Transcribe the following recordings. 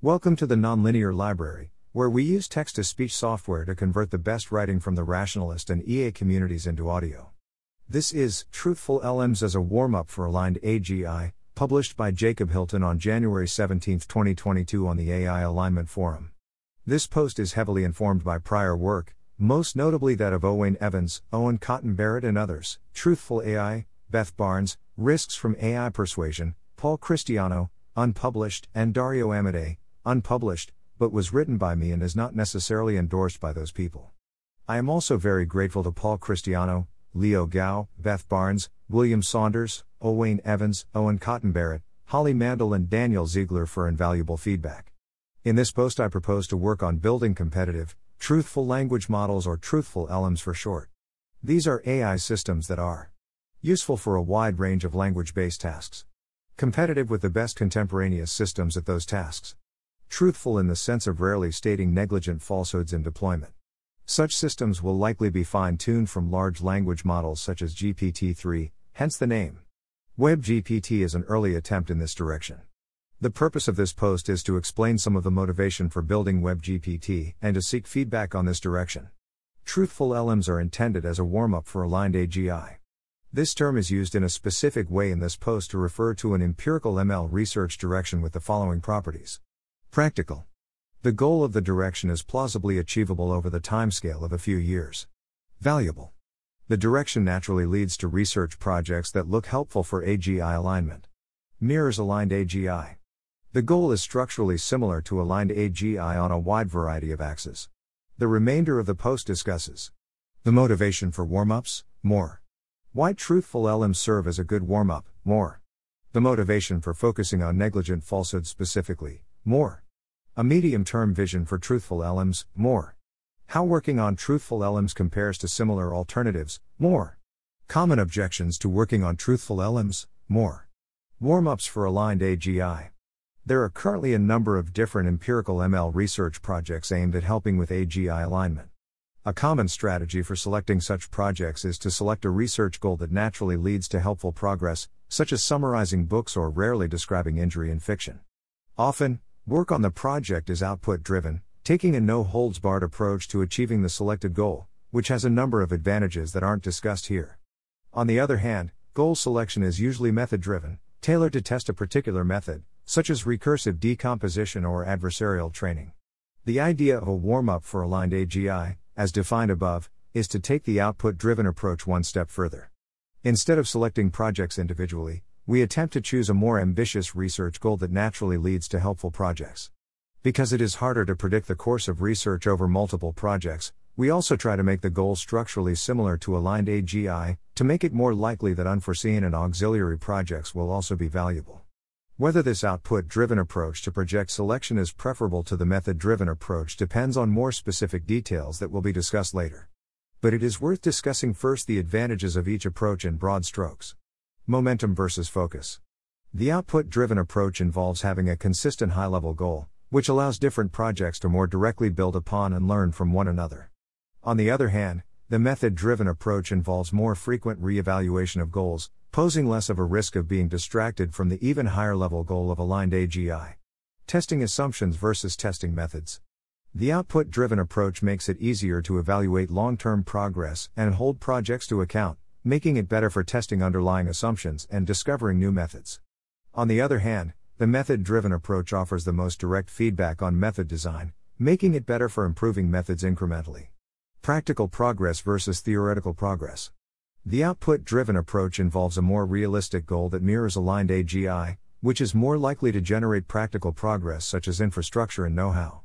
Welcome to the Nonlinear Library, where we use text to speech software to convert the best writing from the rationalist and EA communities into audio. This is Truthful LMs as a warm up for Aligned AGI, published by Jacob Hilton on January 17, 2022, on the AI Alignment Forum. This post is heavily informed by prior work, most notably that of Owain Evans, Owen Cotton Barratt, and others, Truthful AI, Beth Barnes, Risks from AI Persuasion, Paul Christiano, unpublished, and Dario Amodei, unpublished, but was written by me and is not necessarily endorsed by those people. I am also very grateful to Paul Christiano, Leo Gao, Beth Barnes, William Saunders, Owain Evans, Owen Cotton Barratt, Holly Mandel, and Daniel Ziegler for invaluable feedback. In this post, I propose to work on building competitive, truthful language models or truthful LMs for short. These are AI systems that are useful for a wide range of language based tasks, competitive with the best contemporaneous systems at those tasks, truthful in the sense of rarely stating negligent falsehoods in deployment. Such systems will likely be fine tuned from large language models such as GPT 3, hence the name. WebGPT is an early attempt in this direction. The purpose of this post is to explain some of the motivation for building WebGPT and to seek feedback on this direction. Truthful LMs are intended as a warm up for aligned AGI. This term is used in a specific way in this post to refer to an empirical ML research direction with the following properties Practical. The goal of the direction is plausibly achievable over the timescale of a few years. Valuable. The direction naturally leads to research projects that look helpful for AGI alignment. Mirrors aligned AGI. The goal is structurally similar to aligned AGI on a wide variety of axes. The remainder of the post discusses the motivation for warm ups, more. Why truthful LMs serve as a good warm up, more. The motivation for focusing on negligent falsehoods specifically, more. A medium term vision for truthful LMs, more. How working on truthful LMs compares to similar alternatives, more. Common objections to working on truthful LMs, more. Warm ups for aligned AGI. There are currently a number of different empirical ML research projects aimed at helping with AGI alignment. A common strategy for selecting such projects is to select a research goal that naturally leads to helpful progress, such as summarizing books or rarely describing injury in fiction. Often, Work on the project is output driven, taking a no holds barred approach to achieving the selected goal, which has a number of advantages that aren't discussed here. On the other hand, goal selection is usually method driven, tailored to test a particular method, such as recursive decomposition or adversarial training. The idea of a warm up for aligned AGI, as defined above, is to take the output driven approach one step further. Instead of selecting projects individually, we attempt to choose a more ambitious research goal that naturally leads to helpful projects. Because it is harder to predict the course of research over multiple projects, we also try to make the goal structurally similar to aligned AGI, to make it more likely that unforeseen and auxiliary projects will also be valuable. Whether this output driven approach to project selection is preferable to the method driven approach depends on more specific details that will be discussed later. But it is worth discussing first the advantages of each approach in broad strokes. Momentum versus focus. The output driven approach involves having a consistent high level goal, which allows different projects to more directly build upon and learn from one another. On the other hand, the method driven approach involves more frequent re evaluation of goals, posing less of a risk of being distracted from the even higher level goal of aligned AGI. Testing assumptions versus testing methods. The output driven approach makes it easier to evaluate long term progress and hold projects to account, making it better for testing underlying assumptions and discovering new methods. On the other hand, the method driven approach offers the most direct feedback on method design, making it better for improving methods incrementally. Practical progress versus theoretical progress. The output driven approach involves a more realistic goal that mirrors aligned AGI, which is more likely to generate practical progress such as infrastructure and know how.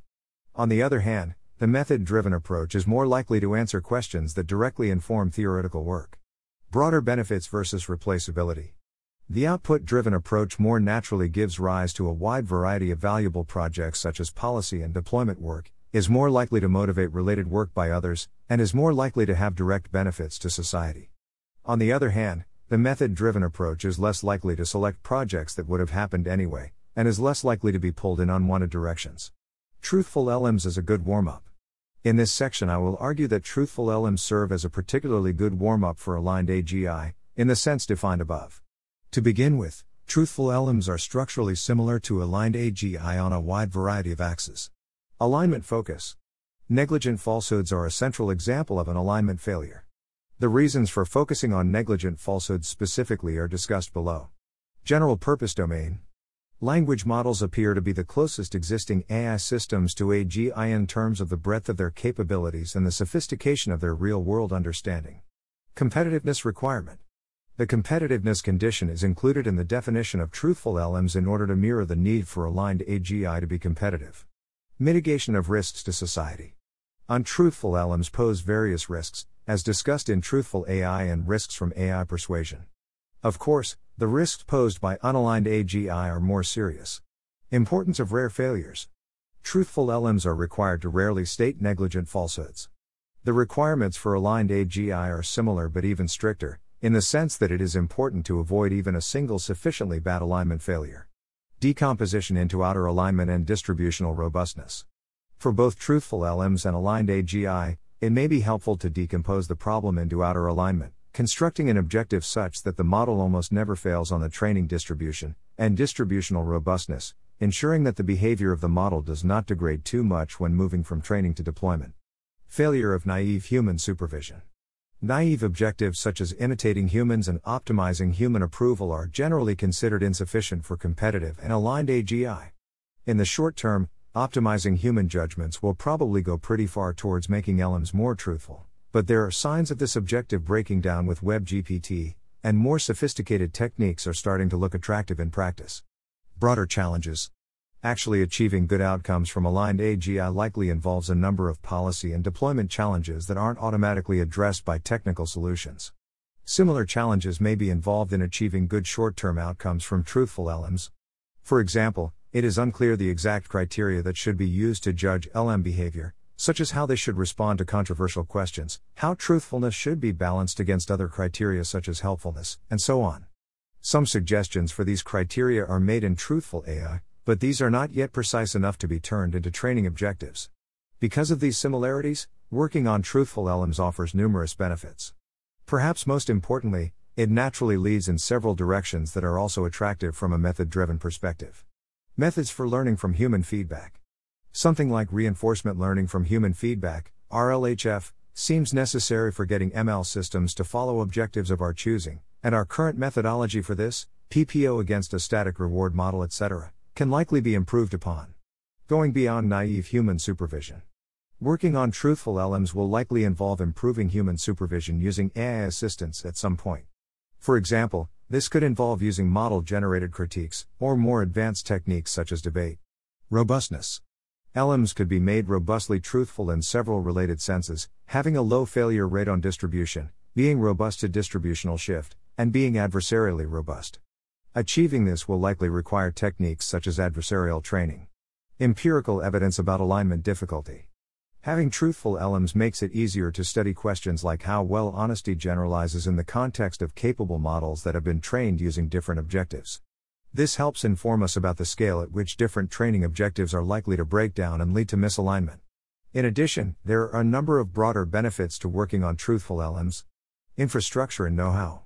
On the other hand, the method driven approach is more likely to answer questions that directly inform theoretical work. Broader benefits versus replaceability. The output driven approach more naturally gives rise to a wide variety of valuable projects such as policy and deployment work, is more likely to motivate related work by others, and is more likely to have direct benefits to society. On the other hand, the method driven approach is less likely to select projects that would have happened anyway, and is less likely to be pulled in unwanted directions. Truthful LMs is a good warm up. In this section, I will argue that truthful LMs serve as a particularly good warm up for aligned AGI, in the sense defined above. To begin with, Truthful LMs are structurally similar to aligned AGI on a wide variety of axes. Alignment focus. Negligent falsehoods are a central example of an alignment failure. The reasons for focusing on negligent falsehoods specifically are discussed below. General purpose domain. Language models appear to be the closest existing AI systems to AGI in terms of the breadth of their capabilities and the sophistication of their real world understanding. Competitiveness requirement. The competitiveness condition is included in the definition of truthful LMs in order to mirror the need for aligned AGI to be competitive. Mitigation of risks to society. Untruthful LMs pose various risks, as discussed in Truthful AI and Risks from AI Persuasion. Of course, the risks posed by unaligned AGI are more serious. Importance of rare failures. Truthful LMs are required to rarely state negligent falsehoods. The requirements for aligned AGI are similar but even stricter, in the sense that it is important to avoid even a single sufficiently bad alignment failure. Decomposition into outer alignment and distributional robustness. For both truthful LMs and aligned AGI, it may be helpful to decompose the problem into outer alignment, constructing an objective such that the model almost never fails on the training distribution, and distributional robustness, ensuring that the behavior of the model does not degrade too much when moving from training to deployment. Failure of naive human supervision. Naive objectives such as imitating humans and optimizing human approval are generally considered insufficient for competitive and aligned AGI. In the short term, optimizing human judgments will probably go pretty far towards making LMs more truthful, but there are signs of this objective breaking down with WebGPT, and more sophisticated techniques are starting to look attractive in practice. Broader challenges Actually, achieving good outcomes from aligned AGI likely involves a number of policy and deployment challenges that aren't automatically addressed by technical solutions. Similar challenges may be involved in achieving good short term outcomes from truthful LMs. For example, it is unclear the exact criteria that should be used to judge LM behavior, such as how they should respond to controversial questions, how truthfulness should be balanced against other criteria such as helpfulness, and so on. Some suggestions for these criteria are made in Truthful AI, but these are not yet precise enough to be turned into training objectives. Because of these similarities, working on truthful LMs offers numerous benefits. Perhaps most importantly, it naturally leads in several directions that are also attractive from a method driven perspective. Methods for learning from human feedback. Something like reinforcement learning from human feedback, RLHF, seems necessary for getting ML systems to follow objectives of our choosing, and our current methodology for this, PPO against a static reward model, etc., can likely be improved upon. Going beyond naive human supervision. Working on truthful LMs will likely involve improving human supervision using AI assistance at some point. For example, this could involve using model generated critiques, or more advanced techniques such as debate. Robustness. LMs could be made robustly truthful in several related senses, having a low failure rate on distribution, being robust to distributional shift, and being adversarially robust. Achieving this will likely require techniques such as adversarial training. Empirical evidence about alignment difficulty. Having truthful LMs makes it easier to study questions like how well honesty generalizes in the context of capable models that have been trained using different objectives. This helps inform us about the scale at which different training objectives are likely to break down and lead to misalignment. In addition, there are a number of broader benefits to working on truthful LMs. Infrastructure and know how.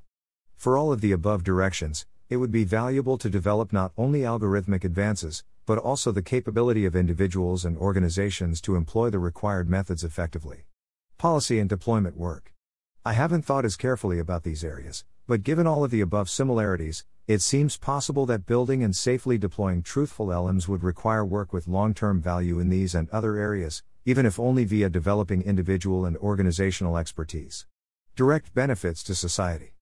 For all of the above directions, it would be valuable to develop not only algorithmic advances, but also the capability of individuals and organizations to employ the required methods effectively. Policy and deployment work. I haven't thought as carefully about these areas, but given all of the above similarities, it seems possible that building and safely deploying truthful LMs would require work with long term value in these and other areas, even if only via developing individual and organizational expertise. Direct benefits to society.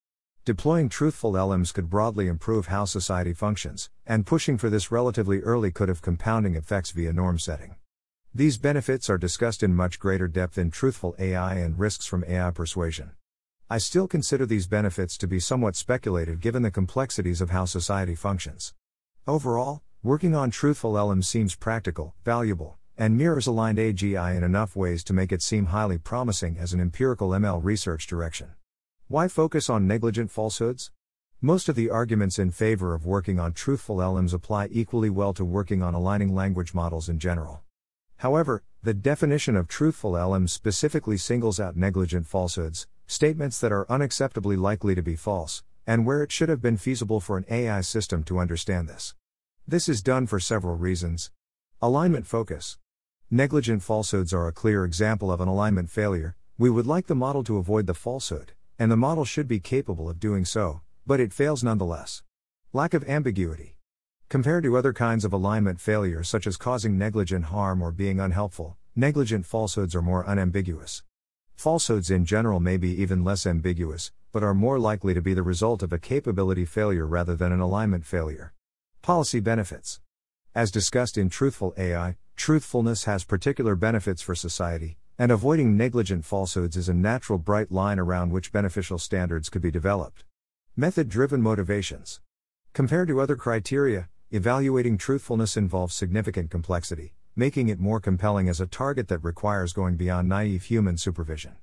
Deploying truthful LMs could broadly improve how society functions, and pushing for this relatively early could have compounding effects via norm setting. These benefits are discussed in much greater depth in Truthful AI and Risks from AI Persuasion. I still consider these benefits to be somewhat speculative given the complexities of how society functions. Overall, working on truthful LMs seems practical, valuable, and mirrors aligned AGI in enough ways to make it seem highly promising as an empirical ML research direction. Why focus on negligent falsehoods? Most of the arguments in favor of working on truthful LMs apply equally well to working on aligning language models in general. However, the definition of truthful LMs specifically singles out negligent falsehoods, statements that are unacceptably likely to be false, and where it should have been feasible for an AI system to understand this. This is done for several reasons. Alignment focus. Negligent falsehoods are a clear example of an alignment failure. We would like the model to avoid the falsehood, and the model should be capable of doing so, but it fails nonetheless. Lack of ambiguity. Compared to other kinds of alignment failure, such as causing negligent harm or being unhelpful, negligent falsehoods are more unambiguous. Falsehoods in general may be even less ambiguous, but are more likely to be the result of a capability failure rather than an alignment failure. Policy benefits. As discussed in Truthful AI, truthfulness has particular benefits for society, and avoiding negligent falsehoods is a natural bright line around which beneficial standards could be developed. Method driven motivations. Compared to other criteria, evaluating truthfulness involves significant complexity, making it more compelling as a target that requires going beyond naive human supervision.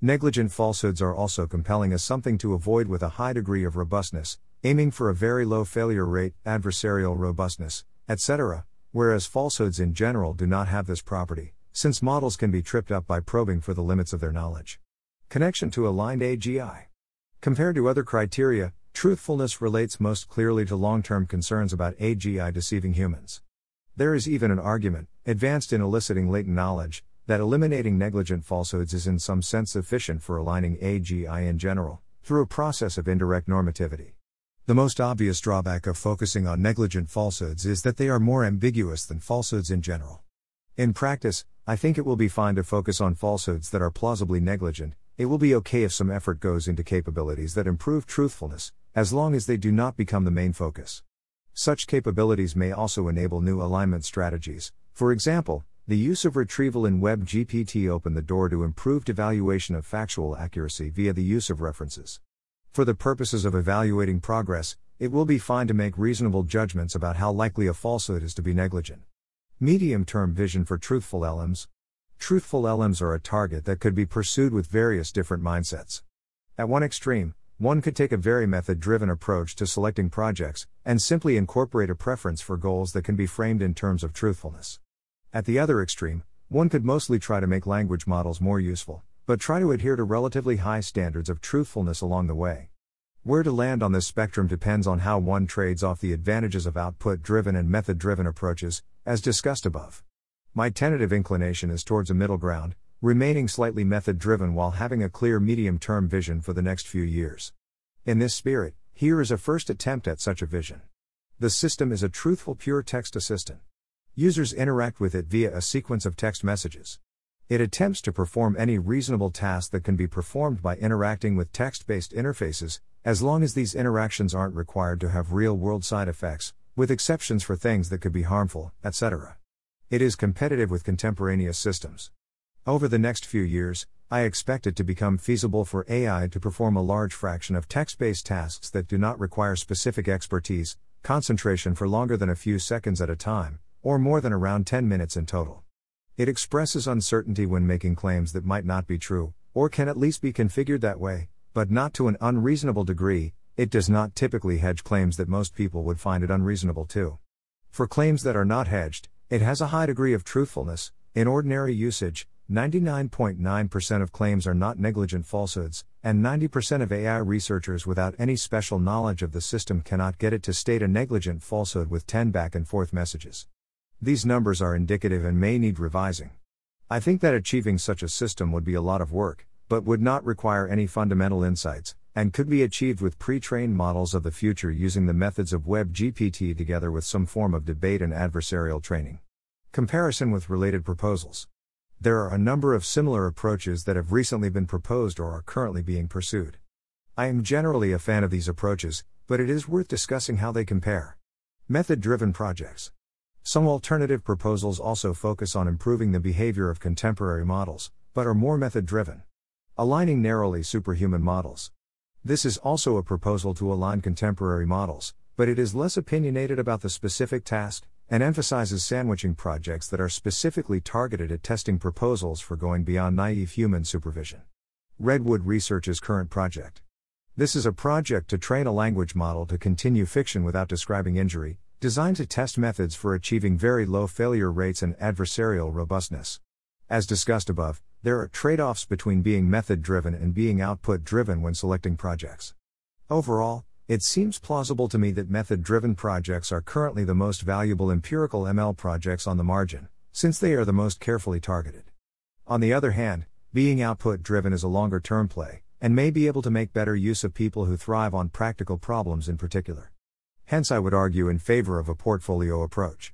Negligent falsehoods are also compelling as something to avoid with a high degree of robustness, aiming for a very low failure rate, adversarial robustness, etc., whereas falsehoods in general do not have this property, since models can be tripped up by probing for the limits of their knowledge. Connection to aligned AGI. Compared to other criteria, truthfulness relates most clearly to long term concerns about AGI deceiving humans. There is even an argument, advanced in eliciting latent knowledge, that eliminating negligent falsehoods is in some sense sufficient for aligning AGI in general, through a process of indirect normativity. The most obvious drawback of focusing on negligent falsehoods is that they are more ambiguous than falsehoods in general. In practice, I think it will be fine to focus on falsehoods that are plausibly negligent, it will be okay if some effort goes into capabilities that improve truthfulness, as long as they do not become the main focus. Such capabilities may also enable new alignment strategies. For example, the use of retrieval in WebGPT opened the door to improved evaluation of factual accuracy via the use of references. For the purposes of evaluating progress, it will be fine to make reasonable judgments about how likely a falsehood is to be negligent. Medium term vision for truthful LMs. Truthful LMs are a target that could be pursued with various different mindsets. At one extreme, one could take a very method driven approach to selecting projects, and simply incorporate a preference for goals that can be framed in terms of truthfulness. At the other extreme, one could mostly try to make language models more useful, but try to adhere to relatively high standards of truthfulness along the way. Where to land on this spectrum depends on how one trades off the advantages of output driven and method driven approaches, as discussed above. My tentative inclination is towards a middle ground, remaining slightly method driven while having a clear medium term vision for the next few years. In this spirit, here is a first attempt at such a vision. The system is a truthful pure text assistant. Users interact with it via a sequence of text messages. It attempts to perform any reasonable task that can be performed by interacting with text based interfaces, as long as these interactions aren't required to have real world side effects, with exceptions for things that could be harmful, etc. It is competitive with contemporaneous systems. Over the next few years, I expect it to become feasible for AI to perform a large fraction of text based tasks that do not require specific expertise, concentration for longer than a few seconds at a time, or more than around 10 minutes in total. It expresses uncertainty when making claims that might not be true, or can at least be configured that way, but not to an unreasonable degree, it does not typically hedge claims that most people would find it unreasonable to. For claims that are not hedged, it has a high degree of truthfulness. In ordinary usage, 99.9% of claims are not negligent falsehoods, and 90% of AI researchers without any special knowledge of the system cannot get it to state a negligent falsehood with 10 back and forth messages. These numbers are indicative and may need revising. I think that achieving such a system would be a lot of work, but would not require any fundamental insights, and could be achieved with pre trained models of the future using the methods of WebGPT together with some form of debate and adversarial training. Comparison with related proposals. There are a number of similar approaches that have recently been proposed or are currently being pursued. I am generally a fan of these approaches, but it is worth discussing how they compare. Method driven projects. Some alternative proposals also focus on improving the behavior of contemporary models, but are more method driven. Aligning narrowly superhuman models. This is also a proposal to align contemporary models, but it is less opinionated about the specific task, and emphasizes sandwiching projects that are specifically targeted at testing proposals for going beyond naive human supervision. Redwood Research's current project. This is a project to train a language model to continue fiction without describing injury, designed to test methods for achieving very low failure rates and adversarial robustness. As discussed above, there are trade offs between being method driven and being output driven when selecting projects. Overall, it seems plausible to me that method driven projects are currently the most valuable empirical ML projects on the margin, since they are the most carefully targeted. On the other hand, being output driven is a longer term play, and may be able to make better use of people who thrive on practical problems in particular. Hence, I would argue in favor of a portfolio approach.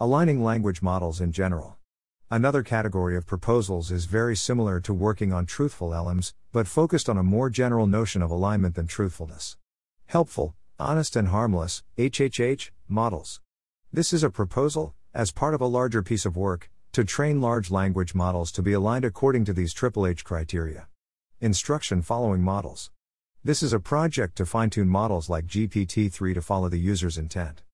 Aligning language models in general. Another category of proposals is very similar to working on truthful LMs, but focused on a more general notion of alignment than truthfulness. Helpful, honest, and harmless HHH models. This is a proposal, as part of a larger piece of work, to train large language models to be aligned according to these Triple H criteria. Instruction following models. This is a project to fine tune models like GPT 3 to follow the user's intent.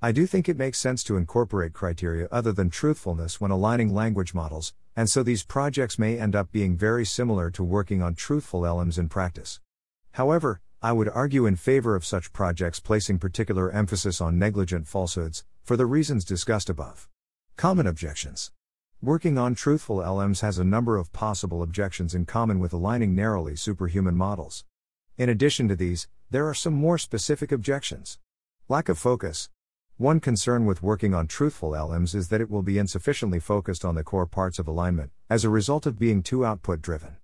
I do think it makes sense to incorporate criteria other than truthfulness when aligning language models, and so these projects may end up being very similar to working on truthful LMs in practice. However, I would argue in favor of such projects placing particular emphasis on negligent falsehoods, for the reasons discussed above. Common objections. Working on truthful LMs has a number of possible objections in common with aligning narrowly superhuman models. In addition to these, there are some more specific objections. Lack of focus. One concern with working on truthful LMs is that it will be insufficiently focused on the core parts of alignment, as a result of being too output driven.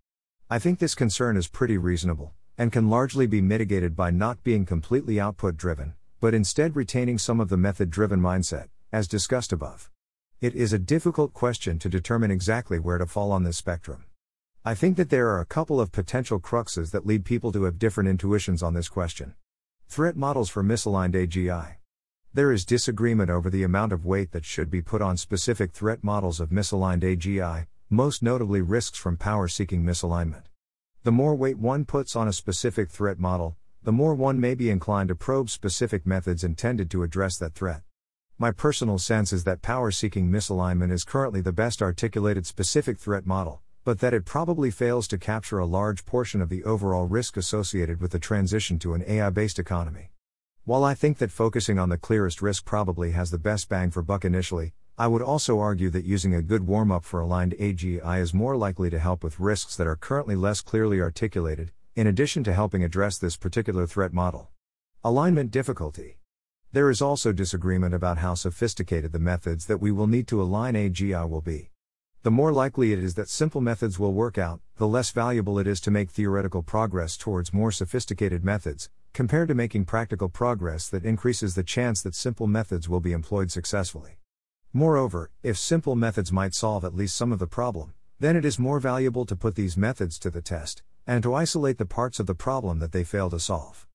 I think this concern is pretty reasonable, and can largely be mitigated by not being completely output driven, but instead retaining some of the method driven mindset, as discussed above. It is a difficult question to determine exactly where to fall on this spectrum. I think that there are a couple of potential cruxes that lead people to have different intuitions on this question. Threat models for misaligned AGI. There is disagreement over the amount of weight that should be put on specific threat models of misaligned AGI, most notably risks from power seeking misalignment. The more weight one puts on a specific threat model, the more one may be inclined to probe specific methods intended to address that threat. My personal sense is that power seeking misalignment is currently the best articulated specific threat model, but that it probably fails to capture a large portion of the overall risk associated with the transition to an AI based economy. While I think that focusing on the clearest risk probably has the best bang for buck initially, I would also argue that using a good warm up for aligned AGI is more likely to help with risks that are currently less clearly articulated, in addition to helping address this particular threat model. Alignment difficulty. There is also disagreement about how sophisticated the methods that we will need to align AGI will be. The more likely it is that simple methods will work out, the less valuable it is to make theoretical progress towards more sophisticated methods, compared to making practical progress that increases the chance that simple methods will be employed successfully. Moreover, if simple methods might solve at least some of the problem, then it is more valuable to put these methods to the test, and to isolate the parts of the problem that they fail to solve.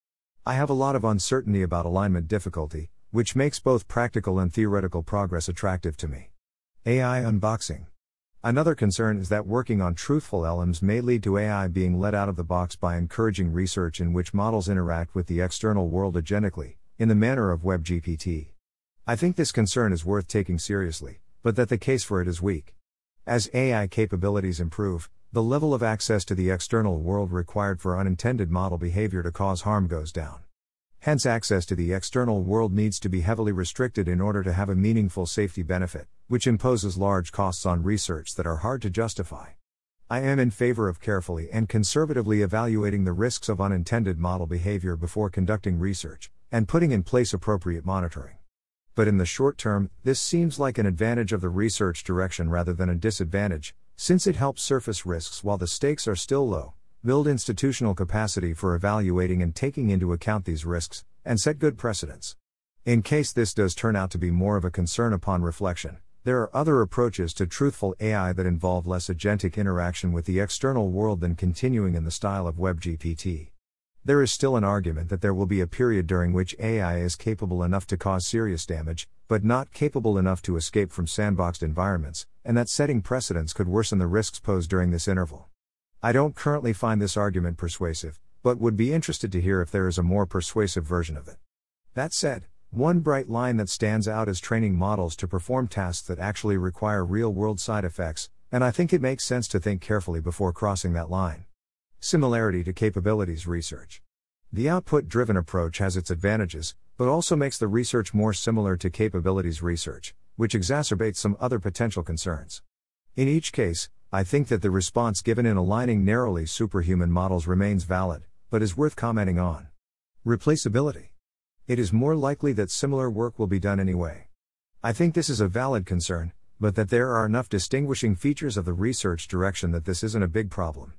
I have a lot of uncertainty about alignment difficulty, which makes both practical and theoretical progress attractive to me. AI unboxing. Another concern is that working on truthful LMs may lead to AI being let out of the box by encouraging research in which models interact with the external world agentically, in the manner of WebGPT. I think this concern is worth taking seriously, but that the case for it is weak. As AI capabilities improve, the level of access to the external world required for unintended model behavior to cause harm goes down. Hence, access to the external world needs to be heavily restricted in order to have a meaningful safety benefit, which imposes large costs on research that are hard to justify. I am in favor of carefully and conservatively evaluating the risks of unintended model behavior before conducting research, and putting in place appropriate monitoring but in the short term, this seems like an advantage of the research direction rather than a disadvantage, since it helps surface risks while the stakes are still low, build institutional capacity for evaluating and taking into account these risks, and set good precedents. In case this does turn out to be more of a concern upon reflection, there are other approaches to truthful AI that involve less agentic interaction with the external world than continuing in the style of WebGPT. There is still an argument that there will be a period during which AI is capable enough to cause serious damage, but not capable enough to escape from sandboxed environments, and that setting precedents could worsen the risks posed during this interval. I don't currently find this argument persuasive, but would be interested to hear if there is a more persuasive version of it. That said, one bright line that stands out is training models to perform tasks that actually require real world side effects, and I think it makes sense to think carefully before crossing that line. Similarity to capabilities research. The output driven approach has its advantages, but also makes the research more similar to capabilities research, which exacerbates some other potential concerns. In each case, I think that the response given in aligning narrowly superhuman models remains valid, but is worth commenting on. Replaceability. It is more likely that similar work will be done anyway. I think this is a valid concern, but that there are enough distinguishing features of the research direction that this isn't a big problem.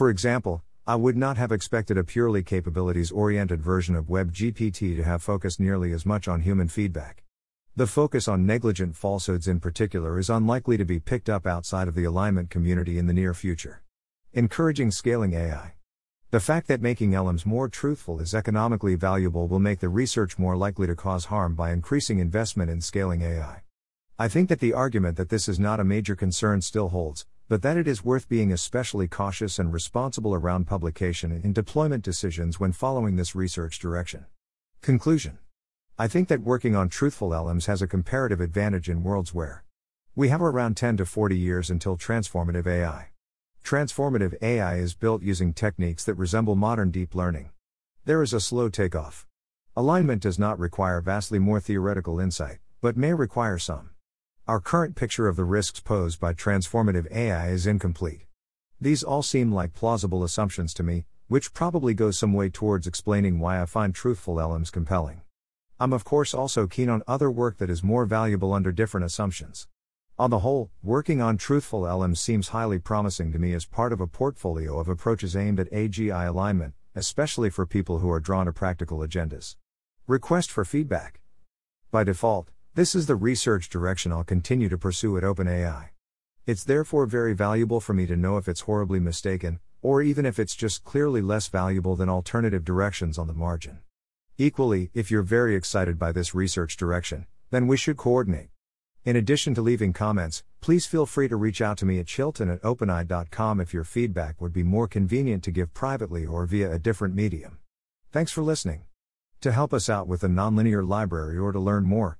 For example, I would not have expected a purely capabilities oriented version of WebGPT to have focused nearly as much on human feedback. The focus on negligent falsehoods in particular is unlikely to be picked up outside of the alignment community in the near future. Encouraging scaling AI. The fact that making LMs more truthful is economically valuable will make the research more likely to cause harm by increasing investment in scaling AI. I think that the argument that this is not a major concern still holds, but that it is worth being especially cautious and responsible around publication and deployment decisions when following this research direction. Conclusion I think that working on truthful LMs has a comparative advantage in worlds where we have around 10 to 40 years until transformative AI. Transformative AI is built using techniques that resemble modern deep learning. There is a slow takeoff. Alignment does not require vastly more theoretical insight, but may require some. Our current picture of the risks posed by transformative AI is incomplete. These all seem like plausible assumptions to me, which probably goes some way towards explaining why I find truthful LMs compelling. I'm of course also keen on other work that is more valuable under different assumptions. On the whole, working on truthful LMs seems highly promising to me as part of a portfolio of approaches aimed at AGI alignment, especially for people who are drawn to practical agendas. Request for feedback. By default, this is the research direction I'll continue to pursue at OpenAI. It's therefore very valuable for me to know if it's horribly mistaken, or even if it's just clearly less valuable than alternative directions on the margin. Equally, if you're very excited by this research direction, then we should coordinate. In addition to leaving comments, please feel free to reach out to me at chilton at openai.com if your feedback would be more convenient to give privately or via a different medium. Thanks for listening. To help us out with the nonlinear library or to learn more,